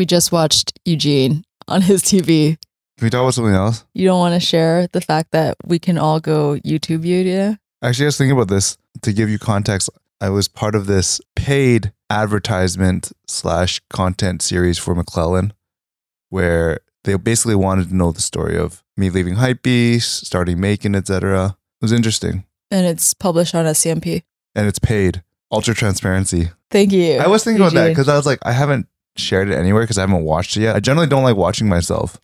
We just watched Eugene on his TV. Can we talk about something else? You don't want to share the fact that we can all go YouTube you, yeah? Actually, I was thinking about this to give you context. I was part of this paid advertisement slash content series for McClellan, where they basically wanted to know the story of me leaving Hypebeast, starting Maekan, etc. It was interesting, And it's published on SCMP. and it's paid. Ultra transparency. Thank you. I was thinking about that because I was like, I haven't shared it anywhere because I haven't watched it yet. I generally don't like watching myself.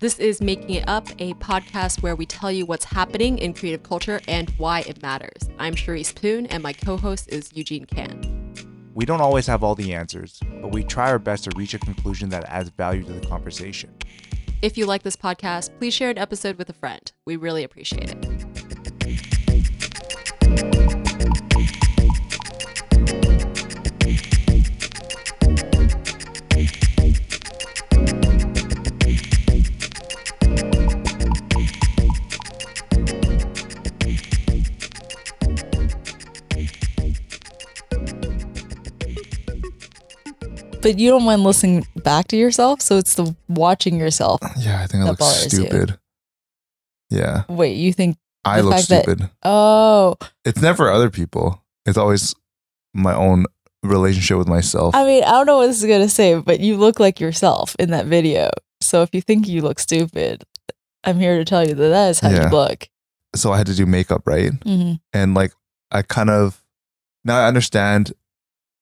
This is Making It Up, a podcast where we tell you what's happening in creative culture and why it matters. I'm Charisse Poon, and my co host is Eugene Kan. We don't always have all the answers, but we try our best to reach a conclusion that adds value to the conversation. If you like this podcast, please share an episode with a friend. We really appreciate it. But you don't mind listening back to yourself, so it's the watching yourself. Yeah, I think I look bothers you. stupid. Yeah, Wait, you think? I look fact that- stupid. Oh, It's never other people. It's always my own relationship with myself. I mean, I don't know what this is gonna say, but you look like yourself in that video. So if you think you look stupid, I'm here to tell you that that is how Yeah. you look. so I had to do makeup, right? hmm And like, I kind of now I understand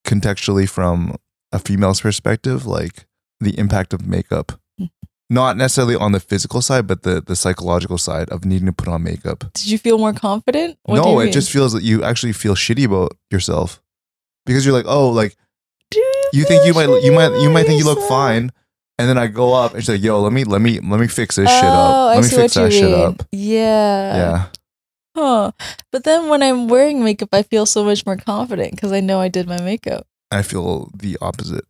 contextually from a female's perspective, like the impact of makeup. Not necessarily on the physical side, but the the psychological side of needing to put on makeup. Did you feel more confident? What no, it mean? just feels that you actually feel shitty about yourself because you're like, oh, like Do you think you might you might you might think you look yourself? fine, and then I go up and she's like, yo, let me let me let me fix this shit Oh, up. Let I me fix that you shit up. Yeah. Yeah. Huh. But then when I'm wearing makeup, I feel so much more confident because I know I did my makeup. I feel the opposite.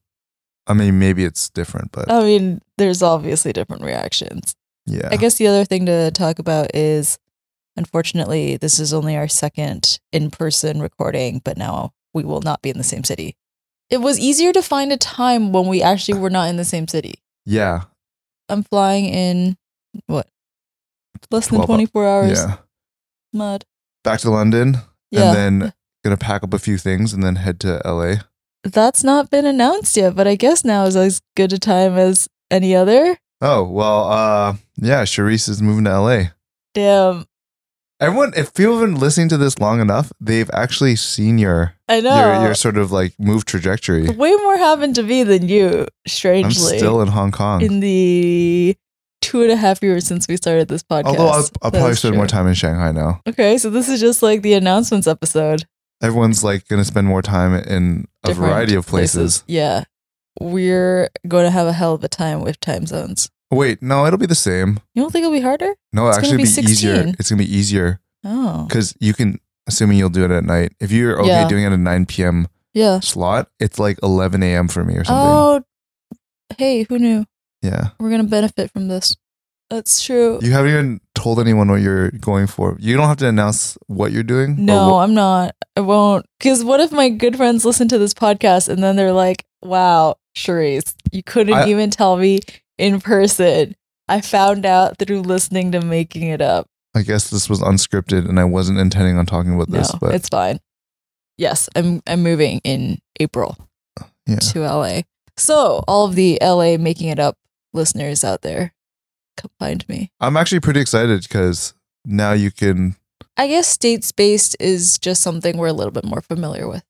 I mean, maybe it's different, but I mean, there's obviously different reactions. yeah. I guess the other thing to talk about is unfortunately, this is only our second in person recording, but now we will not be in the same city. It was easier to find a time when we actually were not in the same city. yeah. I'm flying in what? Less than 12 24 hours. Yeah. Mud. Back to London Yeah. and then gonna pack up a few things and then head to LA. That's not been announced yet, but I guess now is as good a time as any other. Oh, well, uh yeah, Charisse is moving to LA. Damn. Everyone if people have been listening to this long enough, they've actually seen your I know. your your sort of like move trajectory. Way more happened to me than you, strangely. I'm still in Hong Kong. in the two and a half years since we started this podcast. Although I'll, I'll probably spend more time in Shanghai now. Okay, so this is just like the announcements episode. Everyone's like gonna spend more time in a Different variety of places. Yeah. We're going to have a hell of a time with time zones. Wait, no, it'll be the same. You don't think it'll be harder? No, It's actually, be be easier. It's gonna be easier Oh. because you can, assuming you'll do it at night. If you're okay Yeah. doing it at 9 p.m. Yeah. slot, it's like 11 a.m. for me or something. Oh, hey, who knew? Yeah, We're going to benefit from this. That's true. you haven't even told anyone what you're going for. You don't have to announce what you're doing. No, what- I'm not. I won't. Because what if my good friends listen to this podcast and then they're like, wow, Charisse, you couldn't I- even tell me in person. I found out through listening to Making It Up. I guess this was unscripted, and I wasn't intending on talking about No, this, but it's fine. Yes, I'm I'm moving in April yeah, to LA. So all of the LA Making It Up listeners out there, come find me. I'm actually pretty excited because now you can. I guess states based is just something we're a little bit more familiar with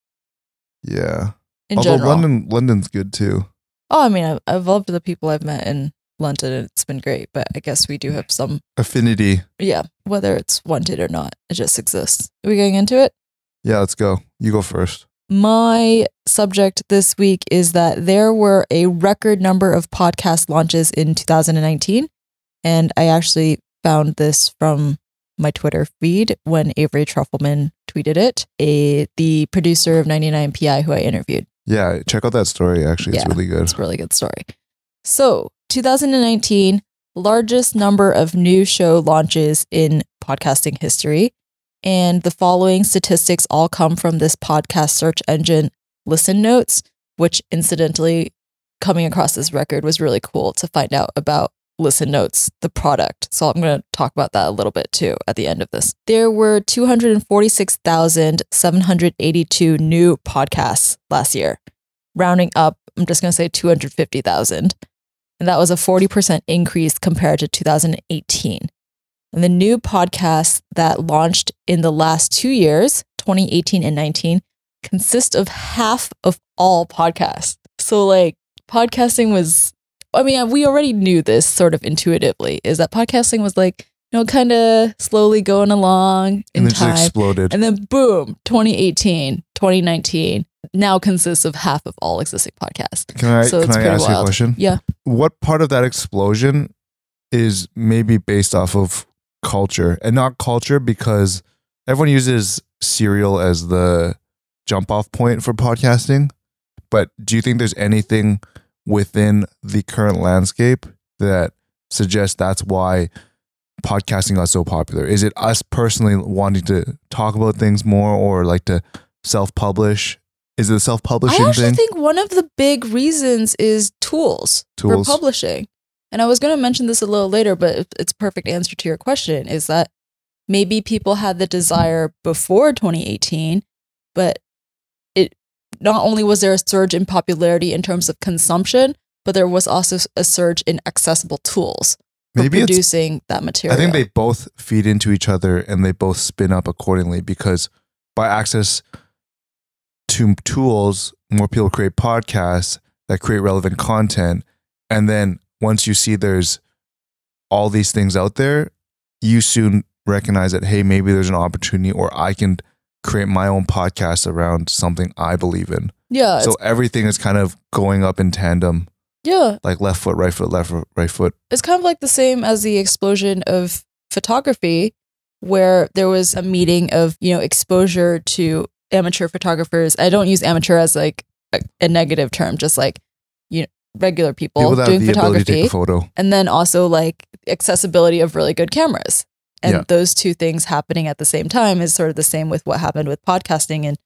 Yeah, in although general. London, London's good too. Oh, I mean, I've, I've loved the people I've met in London and it's been great, but I guess we do have some, Affinity. yeah, whether it's wanted or not, it just exists. Are we getting into it? Yeah, let's go. You go first. My subject this week is that there were a record number of podcast launches in 2019. And I actually found this from my Twitter feed when Avery Trufelman tweeted it, a, the producer of 99PI who I interviewed. Yeah, check out that story. Actually, it's Yeah. really good. It's a really good story. So, 2019, largest number of new show launches in podcasting history. And the following statistics all come from this podcast search engine, Listen Notes, which incidentally, coming across this record was really cool to find out about Listen Notes, the product. So I'm going to talk about that a little bit too at the end of this. There were 246,782 new podcasts last year. Rounding up, I'm just going to say 250,000. And that was a 40% increase compared to 2018. And the new podcasts that launched in the last two years, 2018 and 19, consist of half of all podcasts. So, like, podcasting was, I mean, we already knew this sort of intuitively, is that podcasting was like, you know, kind of slowly going along in and time. exploded. And then boom, 2018, 2019 now consists of half of all existing podcasts. Can I So can it's I pretty ask you a question? Yeah. What part of that explosion is maybe based off of culture and not culture because everyone uses serial as the jump off point for podcasting. But do you think there's anything within the current landscape that suggests that's why podcasting got so popular? Is it us personally wanting to talk about things more or like to self publish? Is it a self publishing I actually thing? think one of the big reasons is tools, Tools. for publishing. And I was going to mention this a little later, but it's a perfect answer to your question is that maybe people had the desire before 2018, but not only was there a surge in popularity in terms of consumption, but there was also a surge in accessible tools for Maybe producing that material. I think they both feed into each other and they both spin up accordingly because by access to tools, more people create podcasts that create relevant content. And then once you see there's all these things out there, you soon recognize that, hey, maybe there's an opportunity or I can create my own podcast around something I believe in. yeah, so everything is kind of going up in tandem, yeah, like left foot, right foot, left foot, right foot. it's kind of like the same as the explosion of photography where there was a meeting of you know exposure to amateur photographers i don't use amateur as like a, a negative term just like you know regular people, People doing the ability to take photography a photo. and then also like accessibility of really good cameras and Yeah. those two things happening at the same time is sort of the same with what happened with podcasting in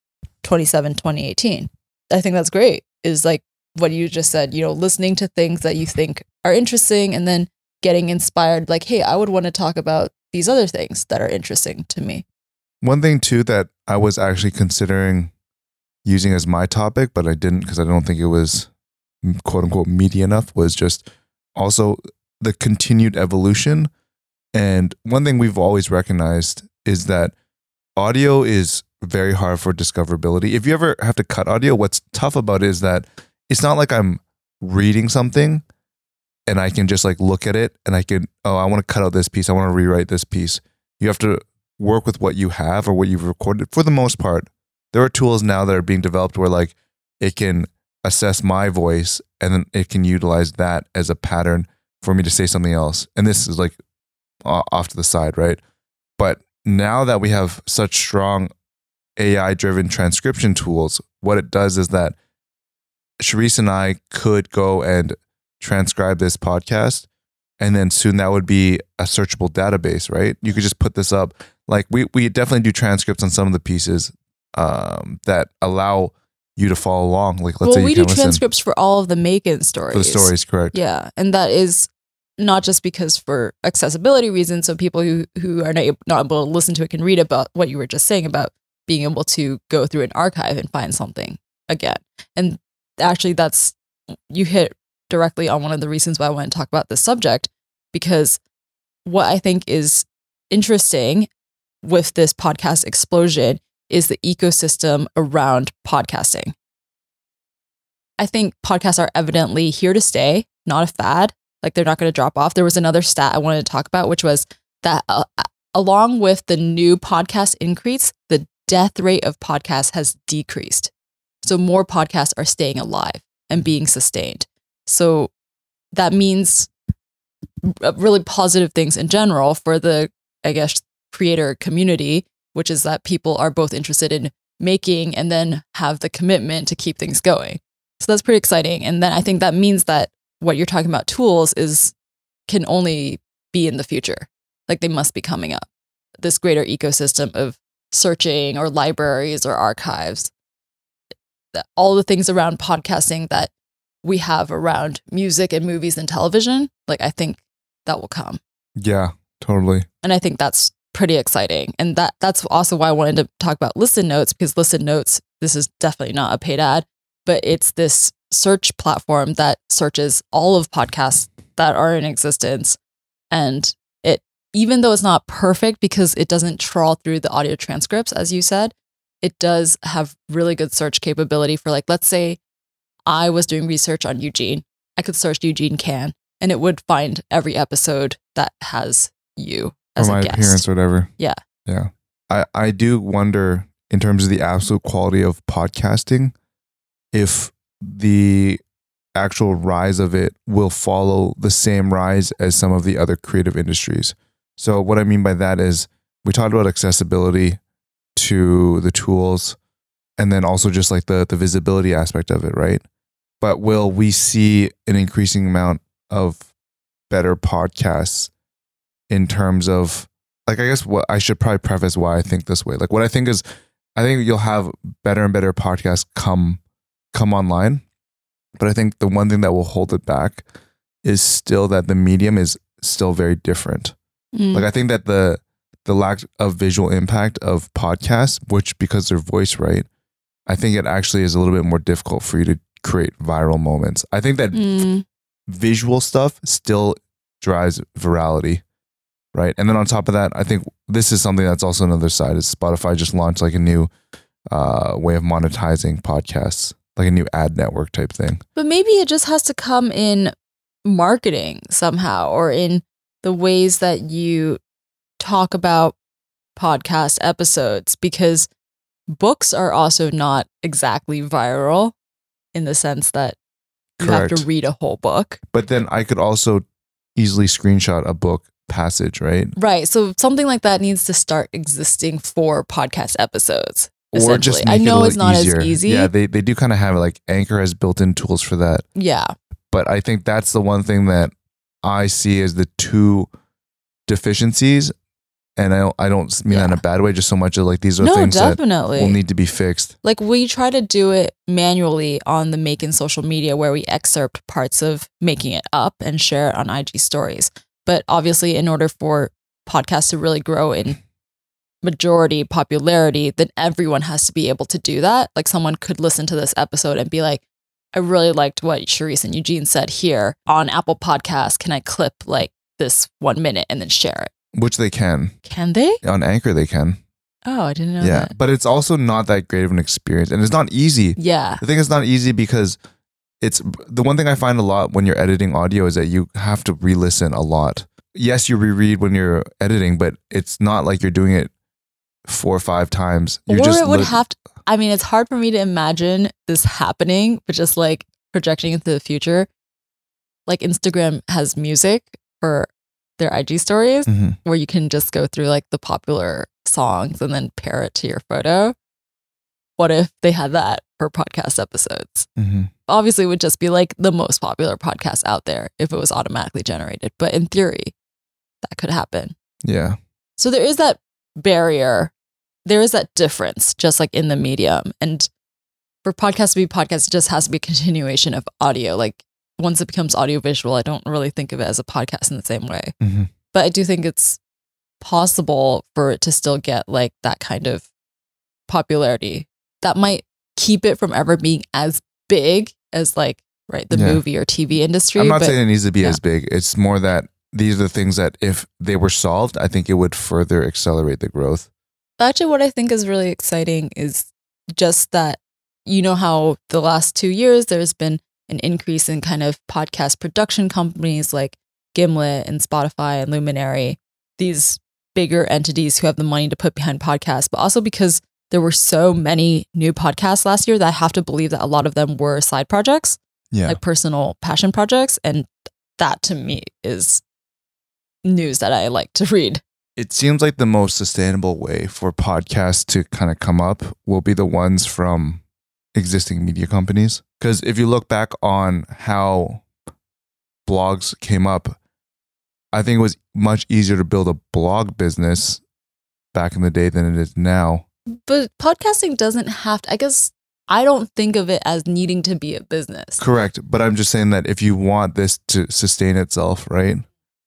27 2018 i think that's great is like what you just said you know listening to things that you think are interesting and then getting inspired like hey i would want to talk about these other things that are interesting to me One thing too that I was actually considering using as my topic, but I didn't because I don't think it was quote unquote meaty enough was just also the continued evolution. And one thing we've always recognized is that audio is very hard for discoverability. If you ever have to cut audio, what's tough about it is that it's not like I'm reading something and I can just like look at it and I can, oh, I want to cut out this piece. I want to rewrite this piece. You have to work with what you have or what you've recorded for the most part. There are tools now that are being developed where like it can assess my voice and then it can utilize that as a pattern for me to say something else. And this is like off to the side, right? But now that we have such strong AI driven transcription tools, what it does is that Charisse and I could go and transcribe this podcast and then soon that would be a searchable database, right? You could just put this up. Like we we definitely do transcripts on some of the pieces um, that allow you to follow along. Like let's well say we you do listen transcripts for all of the Maekan stories for the stories, correct? Yeah, and that is not just because for accessibility reasons, so people who who are not not able to listen to it can read about what you were just saying about being able to go through an archive and find something again. And actually, that's you hit directly on one of the reasons why I want to talk about this subject because what I think is interesting with this podcast explosion is the ecosystem around podcasting. I think podcasts are evidently here to stay, not a fad. Like they're not going to drop off. There was another stat I wanted to talk about, which was that uh, along with the new podcast increase, the death rate of podcasts has decreased. So more podcasts are staying alive and being sustained. So that means uh, really positive things in general for the, I guess, creator community, which is that people are both interested in making and then have the commitment to keep things going. So that's pretty exciting. And then I think that means that what you're talking about tools is can only be in the future. Like they must be coming up. This greater ecosystem of searching or libraries or archives, all the things around podcasting that we have around music and movies and television, like I think that will come. Yeah, totally. And I think that's pretty exciting. And that that's also why I wanted to talk about Listen Notes because Listen Notes, this is definitely not a paid ad, but it's this search platform that searches all of podcasts that are in existence. And it even though it's not perfect because it doesn't trawl through the audio transcripts, as you said, it does have really good search capability for like, let's say I was doing research on Eugene. I could search Eugene Kan and it would find every episode that has you as or my a guest. appearance or whatever. Yeah. Yeah. I, I do wonder in terms of the absolute quality of podcasting if the actual rise of it will follow the same rise as some of the other creative industries. So what I mean by that is we talked about accessibility to the tools and then also just like the the visibility aspect of it, right? But will we see an increasing amount of better podcasts in terms of like I guess what I should probably preface why I think this way. Like what I think is I think you'll have better and better podcasts come come online. But I think the one thing that will hold it back is still that the medium is still very different. Mm. Like I think that the the lack of visual impact of podcasts, which because they're voice right, I think it actually is a little bit more difficult for you to create viral moments. I think that Mm. visual stuff still drives virality, right? And then on top of that, I think this is something that's also another side is Spotify just launched like a new uh, way of monetizing podcasts, like a new ad network type thing. But maybe it just has to come in marketing somehow or in the ways that you talk about podcast episodes because books are also not exactly viral in the sense that you have to read a whole book. But then I could also easily screenshot a book passage, right? Right. So something like that needs to start existing for podcast episodes. Or just make I it a know little it's not easier. as easy. Yeah, they, they do kind of have like Anchor has built in tools for that. yeah. But I think that's the one thing that I see as the two deficiencies. And I don't, I don't mean that in a bad way, just so much of like these are No, things that definitely. will need to be fixed. like we try to do it manually on the Making social media where we excerpt parts of making it up and share it on IG stories. But obviously, in order for podcasts to really grow in majority popularity, then everyone has to be able to do that. Like someone could listen to this episode and be like, I really liked what Charisse and Eugene said here on Apple Podcasts. Can I clip like this one minute and then share it? Which they can. Can they? On Anchor, they can. Oh, I didn't know yeah. that. But it's also not that great of an experience. And it's not easy. Yeah. The thing is not easy because it's the one thing I find a lot when you're editing audio is that you have to re listen a lot. Yes, you reread when you're editing, but it's not like you're doing it four or five times. You're or just it would have to i mean it's hard for me to imagine this happening but just like projecting into the future like instagram has music for their ig stories Mhm. where you can just go through like the popular songs and then pair it to your photo what if they had that for podcast episodes Mhm. obviously it would just be like the most popular podcast out there if it was automatically generated but in theory that could happen Yeah. so there is that barrier. There is that difference, just like in the medium. And for podcast to be podcast, it just has to be a continuation of audio. Like once it becomes audiovisual, I don't really think of it as a podcast in the same way. Mhm. But I do think it's possible for it to still get like that kind of popularity that might keep it from ever being as big as like right the Yeah. movie or TV industry. I'm not but saying it needs to be yeah. as big. It's more that these are the things that if they were solved, I think it would further accelerate the growth. actually what i think is really exciting is just that you know how the last two years there's been an increase in kind of podcast production companies like gimlet and spotify and luminary these bigger entities who have the money to put behind podcasts but also because there were so many new podcasts last year that i have to believe that a lot of them were side projects Yeah. like personal passion projects and that to me is news that i like to read it seems like the most sustainable way for podcasts to kind of come up will be the ones from existing media companies. Because if you look back on how blogs came up, I think it was much easier to build a blog business back in the day than it is now. But podcasting doesn't have to, I guess I don't think of it as needing to be a business. Correct. But I'm just saying that if you want this to sustain itself, right?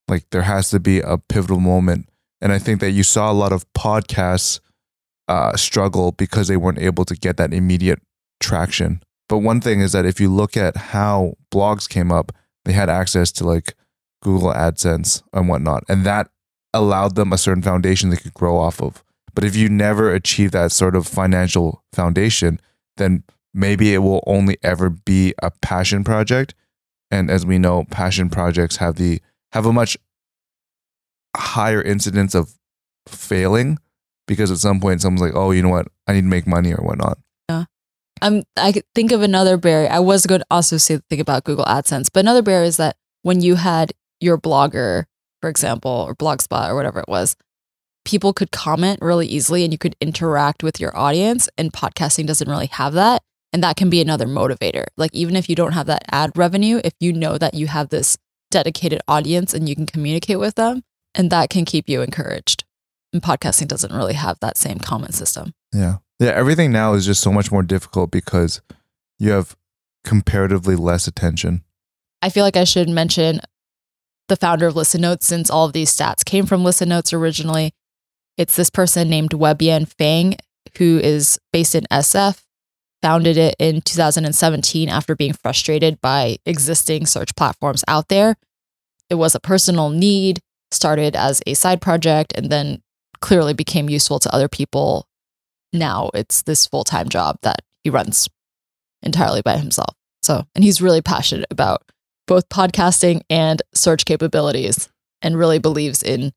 Like there has to be a pivotal moment. And I think that you saw a lot of podcasts uh, struggle because they weren't able to get that immediate traction. But one thing is that if you look at how blogs came up, they had access to like Google AdSense and whatnot. And that allowed them a certain foundation they could grow off of. But if you never achieve that sort of financial foundation, then maybe it will only ever be a passion project. And as we know, passion projects have the have a much higher incidence of failing because at some point someone's like, oh, you know what, I need to make money or whatnot. Yeah. I'm I could think of another barrier. I was going to also say think about Google AdSense, but another barrier is that when you had your blogger, for example, or Blogspot or whatever it was, people could comment really easily and you could interact with your audience. And podcasting doesn't really have that. And that can be another motivator. Like even if you don't have that ad revenue, if you know that you have this dedicated audience and you can communicate with them, and that can keep you encouraged. And podcasting doesn't really have that same comment system. Yeah. Yeah. Everything now is just so much more difficult because you have comparatively less attention. I feel like I should mention the founder of Listen Notes since all of these stats came from Listen Notes originally. It's this person named Wenbin Fang, who is based in SF, founded it in 2017 after being frustrated by existing search platforms out there. It was a personal need, started as a side project, and then clearly became useful to other people. Now it's this full time job that he runs entirely by himself. So, and he's really passionate about both podcasting and search capabilities and really believes in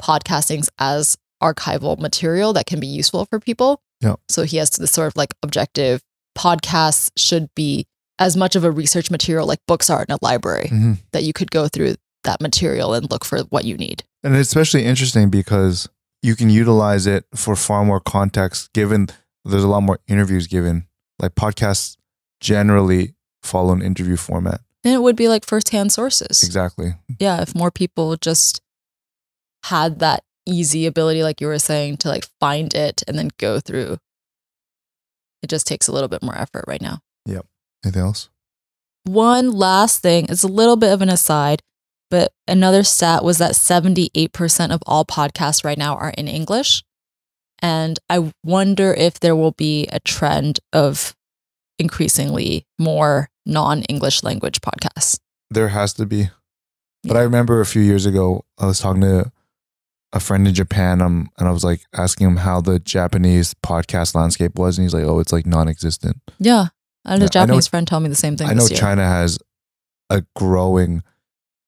podcastings as archival material that can be useful for people. Yeah. So he has this sort of like objective podcasts should be as much of a research material like books are in a library Mhm. that you could go through that material and look for what you need. And it's especially interesting because you can utilize it for far more context given there's a lot more interviews given. Like podcasts generally follow an interview format. And it would be like firsthand sources. Exactly. Yeah, if more people just had that easy ability, like you were saying, to like find it and then go through. It just takes a little bit more effort right now. Yep. Anything else? One last thing, it's a little bit of an aside, but another stat was that 78% of all podcasts right now are in English. And I wonder if there will be a trend of increasingly more non English language podcasts. There has to be. But Yeah. I remember a few years ago, I was talking to a friend in Japan, um, and I was like asking him how the Japanese podcast landscape was, and he's like, "Oh, it's like non-existent." Yeah. I had Yeah, a I know- Japanese friend tell me the same thing. I know. China has a growing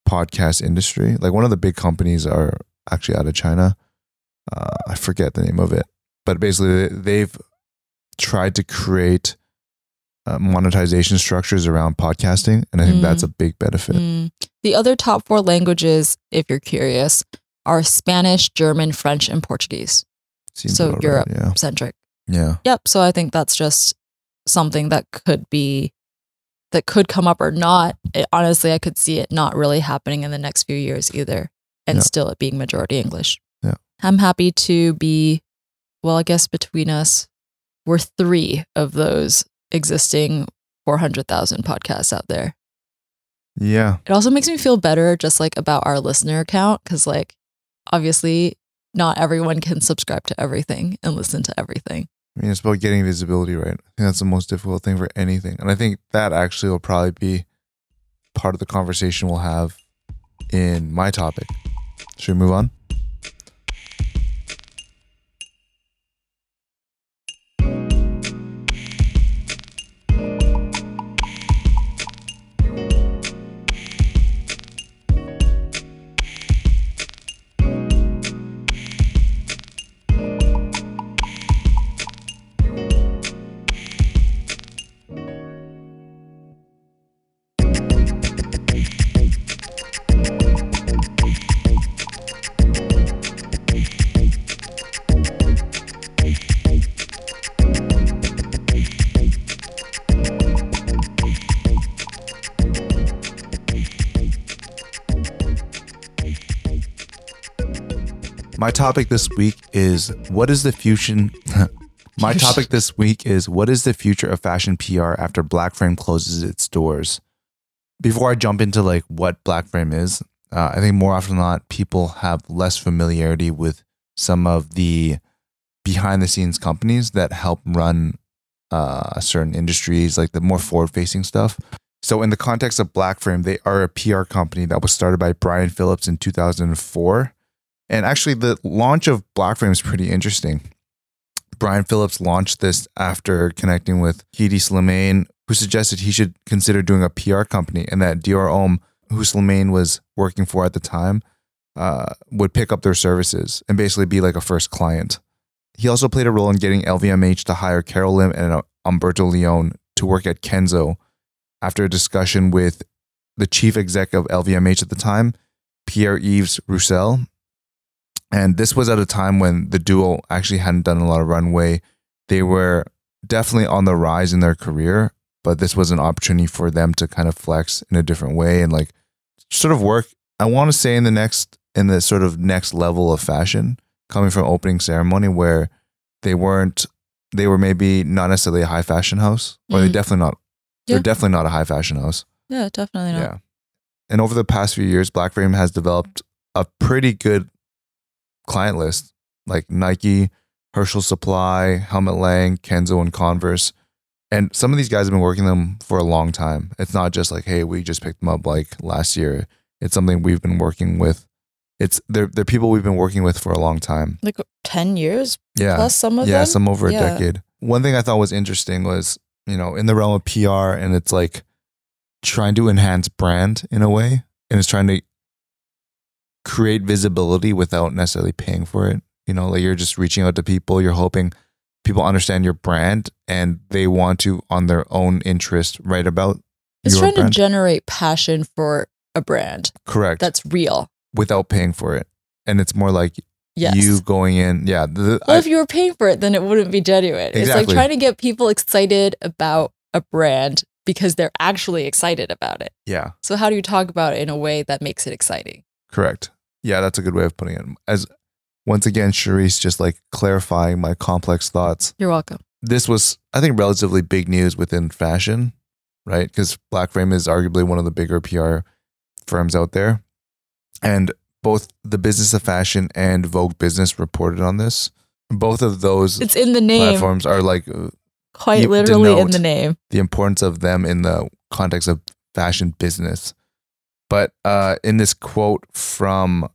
podcast industry. Like one of the big companies are actually out of China. Uh, I forget the name of it, but basically they've tried to create uh, monetization structures around podcasting, and I think Mm. that's a big benefit. Mm. The other top four languages, if you're curious, are Spanish, German, French, and Portuguese Seems So about Europe. right, yeah, centric. yeah, Yep. So I think that's just something that could be that could come up or not. It, honestly, I could see it not really happening in the next few years either, and Yeah. still it being majority English. Yeah. I'm happy to be. Well, I guess between us, we're three of those existing 400,000 podcasts out there. yeah. It also makes me feel better just like about our listener count because, like, obviously, not everyone can subscribe to everything and listen to everything. I mean, it's about getting visibility right. I think that's the most difficult thing for anything, and I think that actually will probably be part of the conversation we'll have in my topic. Should we move on? My topic this week is what is the fusion? My topic this week is what is the future of fashion PR after Black Frame closes its doors? Before I jump into like what Black Frame is, uh, I think more often than not, people have less familiarity with some of the behind the scenes companies that help run uh, certain industries, like the more forward facing stuff. So, in the context of Black Frame, they are a PR company that was started by Brian Phillips in 2004. And actually, the launch of Black Frame is pretty interesting. Brian Phillips launched this after connecting with Hedi Slimane, who suggested he should consider doing a PR company, and that Dior Homme, who Slimane was working for at the time, uh, would pick up their services and basically be like a first client. He also played a role in getting LVMH to hire Carol Lim and uh, Humberto Leon to work at Kenzo after a discussion with the chief exec of LVMH at the time, Pierre Yves Roussel. And this was at a time when the duo actually hadn't done a lot of runway. They were definitely on the rise in their career, but this was an opportunity for them to kind of flex in a different way and like sort of work. I want to say in the next, in the sort of next level of fashion, coming from opening ceremony where they weren't, they were maybe not necessarily a high fashion house, or they Mhm. definitely not, Yeah. they're definitely not a high fashion house. Yeah, definitely not. Yeah. And over the past few years, Black Frame has developed a pretty good client list like Nike, Herschel Supply, Helmut Lang, Kenzo, and Converse. And some of these guys have been working them for a long time. It's not just like, hey, we just picked them up like last year. It's something we've been working with. It's they're they're people we've been working with for a long time. Like 10 years Yeah. plus some of yeah, them. some over a Yeah. decade. One thing I thought was interesting was, you know, in the realm of PR and it's like trying to enhance brand in a way and it's trying to create visibility without necessarily paying for it. You know, like you're just reaching out to people, you're hoping people understand your brand and they want to on their own interest write about It's trying brand. to generate passion for a brand Correct. that's real. without paying for it. And it's more like Yes. you going in, yeah. The, well, I- if you were paying for it, then it wouldn't be genuine. Exactly. It's like trying to get people excited about a brand because they're actually excited about it. yeah. So how do you talk about it in a way that makes it exciting? Correct. Yeah, that's a good way of putting it. As once again, Charisse just like clarifying my complex thoughts. You're welcome. This was, I think, relatively big news within fashion, right? Because Black Frame is arguably one of the bigger PR firms out there. And both the Business of Fashion and Vogue Business reported on this. Both of those It's in the name, platforms are like uh, quite literally in the name. the importance of them in the context of fashion business. But uh, in this quote from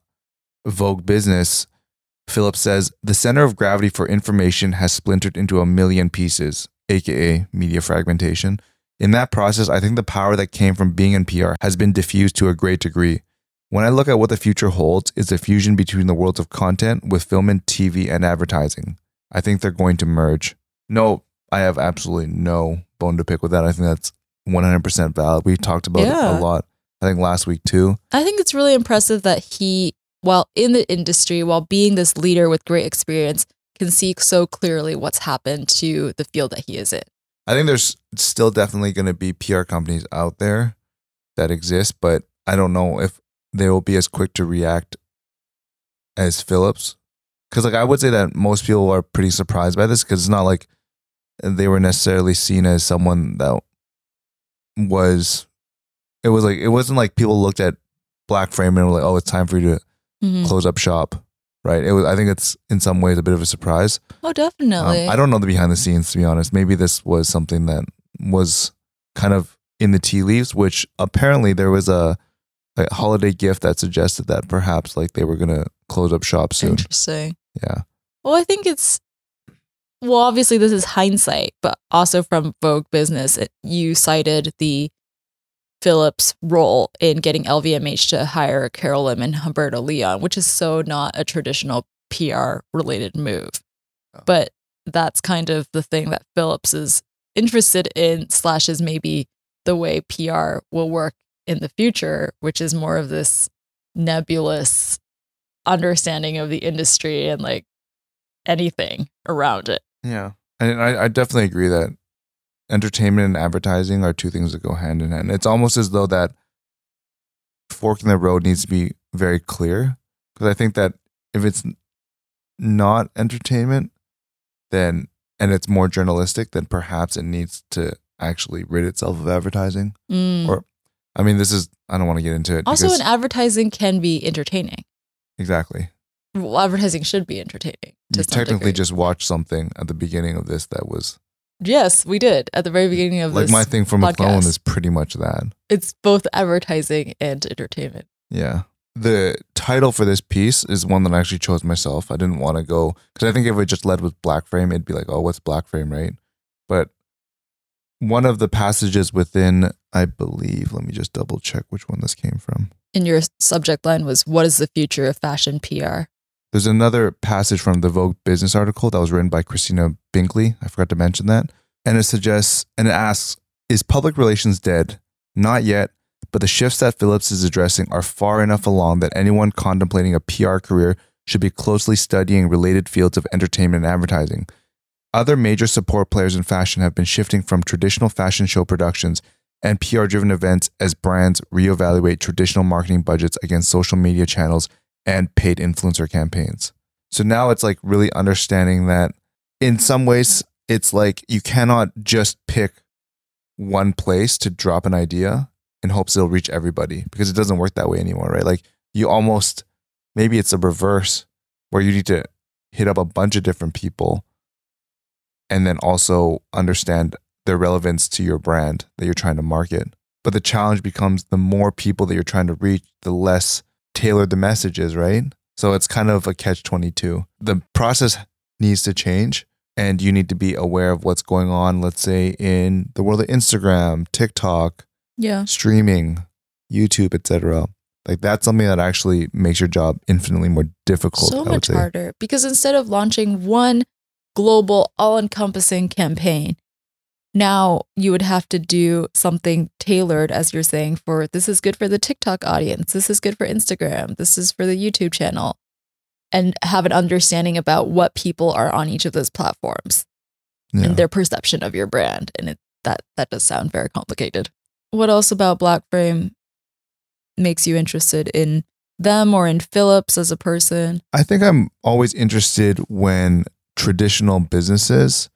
Vogue Business, Phillips says the center of gravity for information has splintered into a million pieces, aka media fragmentation. In that process, I think the power that came from being in PR has been diffused to a great degree. When I look at what the future holds, it's a fusion between the worlds of content with film and TV and advertising. I think they're going to merge. No, I have absolutely no bone to pick with that. I think that's 100% valid. We talked about it a lot, I think last week too. I think it's really impressive that he, while in the industry, while being this leader with great experience, can see so clearly what's happened to the field that he is in. I think there's still definitely going to be PR companies out there that exist, but I don't know if they will be as quick to react as Phillips. Because like I would say that most people are pretty surprised by this because it's not like they were necessarily seen as someone that was. It was like it wasn't like people looked at Black Frame and were like, "Oh, it's time for you to Mhm. close up shop," right? It was. I think it's in some ways a bit of a surprise. Oh, Um, definitely. I don't know the behind the scenes to be honest. Maybe this was something that was kind of in the tea leaves, which apparently there was a, a holiday gift that suggested that perhaps like they were gonna close up shop soon. Interesting. Yeah. Well, I think it's well, obviously this is hindsight, but also from Vogue Business, it, you cited the Phillips role in getting LVMH to hire Carol Lim and Humberto Leon, which is so not a traditional PR related move. Oh. But that's kind of the thing that Phillips is interested in, slash is maybe the way PR will work in the future, which is more of this nebulous understanding of the industry and like anything around it. Yeah. And I, I definitely agree that entertainment and advertising are two things that go hand in hand. It's almost as though that fork in the road needs to be very clear. Because I think that if it's not entertainment, then and it's more journalistic, then perhaps it needs to actually rid itself of advertising. Mm. Or- I mean, this is I don't want to get into it. also, an advertising can be entertaining. exactly. Well, advertising should be entertaining. to You technically degree. just watched something at the beginning of this that was yes, we did at the very beginning of this, like my thing for McClellan podcast. is pretty much that. it's both advertising and entertainment. Yeah. The title for this piece is one that I actually chose myself. I didn't want to go because I think if it just led with black frame, it'd be like, oh, what's black frame, right? But one of the passages within, I believe, let me just double check which one this came from. And your subject line was, "What is the future of fashion PR?" There's another passage from the Vogue business article that was written by Christina Binkley. I forgot to mention that. And it suggests and it asks, is public relations dead? Not yet, but the shifts that Phillips is addressing are far enough along that anyone contemplating a PR career should be closely studying related fields of entertainment and advertising. Other major support players in fashion have been shifting from traditional fashion show productions and PR driven events as brands reevaluate traditional marketing budgets against social media channels and paid influencer campaigns. So now it's like really understanding that in some ways, it's like you cannot just pick one place to drop an idea in hopes it'll reach everybody because it doesn't work that way anymore, right? Like you almost, maybe it's a reverse where you need to hit up a bunch of different people and then also understand their relevance to your brand that you're trying to market. But the challenge becomes the more people that you're trying to reach, the less tailored the message is, right? So it's kind of a catch 22. The process needs to change and you need to be aware of what's going on, let's say in the world of Instagram, TikTok, Yeah. streaming, YouTube, etc. Like that's something that actually makes your job infinitely more difficult. so much say. harder because instead of launching one global all-encompassing campaign now you would have to do something tailored as you're saying for this is good for the TikTok audience this is good for Instagram this is for the YouTube channel and have an understanding about what people are on each of those platforms Yeah. and their perception of your brand and it that that does sound very complicated what else about black frame makes you interested in them or in phillips as a person I think I'm always interested when traditional businesses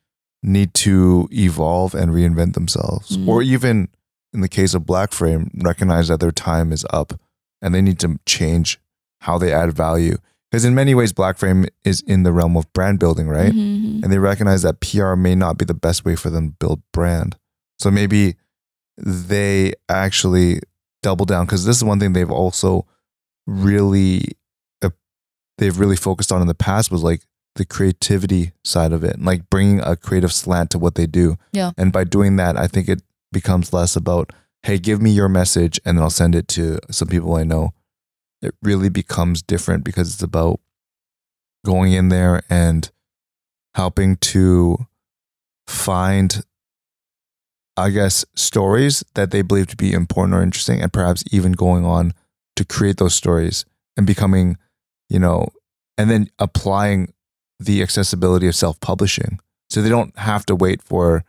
need to evolve and reinvent themselves, Mhm. or even in the case of Black Frame, recognize that their time is up and they need to change how they add value. Because in many ways, Black Frame is in the realm of brand building, right? Mhm. And they recognize that PR may not be the best way for them to build brand. So maybe they actually double down because this is one thing they've also really uh, they've really focused on in the past was like the creativity side of it and like bringing a creative slant to what they do. Yeah. And by doing that, I think it becomes less about, hey, give me your message and then I'll send it to some people I know. It really becomes different because it's about going in there and helping to find I guess stories that they believe to be important or interesting and perhaps even going on to create those stories and becoming, you know, and then applying the accessibility of self-publishing. So they don't have to wait for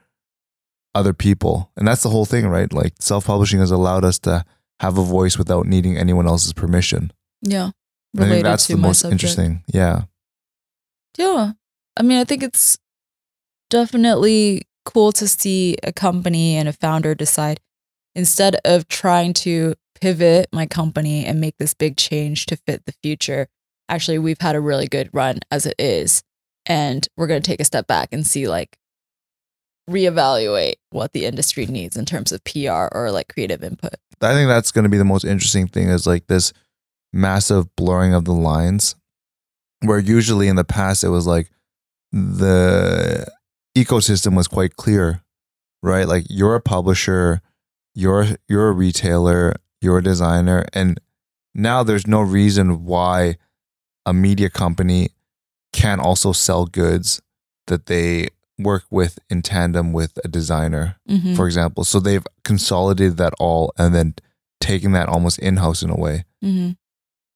other people. And that's the whole thing, right? Like self-publishing has allowed us to have a voice without needing anyone else's permission. Yeah. I think that's the most subject. interesting. Yeah. Yeah. I mean, I think it's definitely cool to see a company and a founder decide instead of trying to pivot my company and make this big change to fit the future. Actually, we've had a really good run as it is. And we're going to take a step back and see, like, reevaluate what the industry needs in terms of PR or like creative input. I think that's going to be the most interesting thing is like this massive blurring of the lines where usually in the past it was like the ecosystem was quite clear right like you're a publisher you're you're a retailer you're a designer and now there's no reason why a media company can also sell goods that they work with in tandem with a designer Mhm. for example. So they've consolidated that all and then taken that almost in house in a way. hmm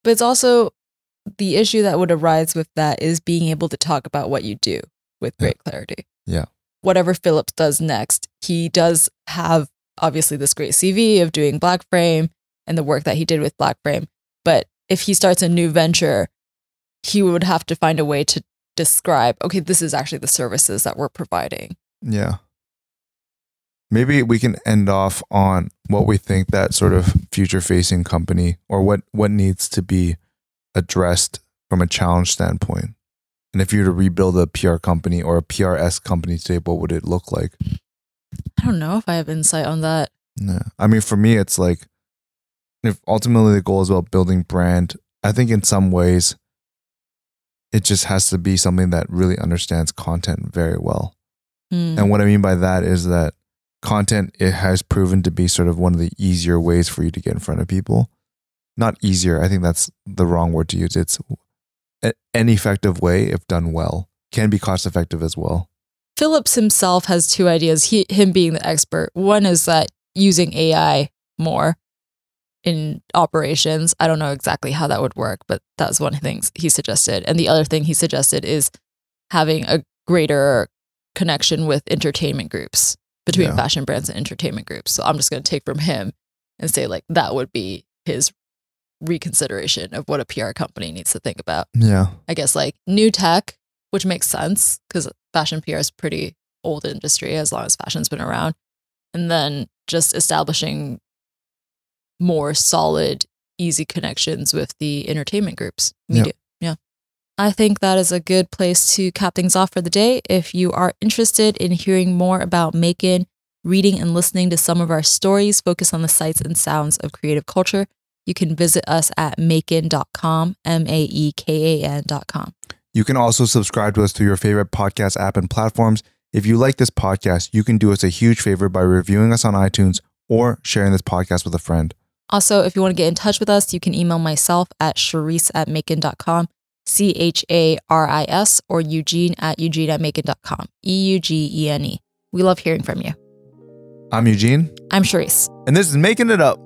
But it's also the issue that would arise with that is being able to talk about what you do with Yeah. great clarity. Yeah. Whatever Phillips does next, he does have obviously this great CV of doing Black Frame and the work that he did with Black Frame. But if he starts a new venture, he would have to find a way to describe, okay, this is actually the services that we're providing. Yeah. Maybe we can end off on what we think that sort of future facing company or what, what needs to be addressed from a challenge standpoint. And if you were to rebuild a PR company or a PRS company today, what would it look like? I don't know if I have insight on that. Yeah. I mean, for me, it's like if ultimately the goal is about building brand, I think in some ways it just has to be something that really understands content very well. Hmm. And what I mean by that is that content it has proven to be sort of one of the easier ways for you to get in front of people. Not easier, I think that's the wrong word to use. It's an effective way if done well. Can be cost effective as well. Phillips himself has two ideas. He, him being the expert. One is that using AI more in operations. I don't know exactly how that would work, but that's one of the things he suggested. And the other thing he suggested is having a greater connection with entertainment groups between Yeah. fashion brands and entertainment groups. So I'm just going to take from him and say like that would be his reconsideration of what a PR company needs to think about. Yeah. I guess like new tech, which makes sense because fashion PR is pretty old industry as long as fashion's been around. And then just establishing more solid, easy connections with the entertainment groups, media. Yeah. I think that is a good place to cap things off for the day. If you are interested in hearing more about Maekan, reading and listening to some of our stories focused on the sights and sounds of creative culture, you can visit us at maekan.com, M A E K A N.com. You can also subscribe to us through your favorite podcast app and platforms. If you like this podcast, you can do us a huge favor by reviewing us on iTunes or sharing this podcast with a friend. Also, if you want to get in touch with us, you can email myself at Charisse at maekan.com, C H A R I S, or Eugene at Eugene at maekan.com, E U G E N E. We love hearing from you. I'm Eugene, I'm Charisse. and this is Making It Up.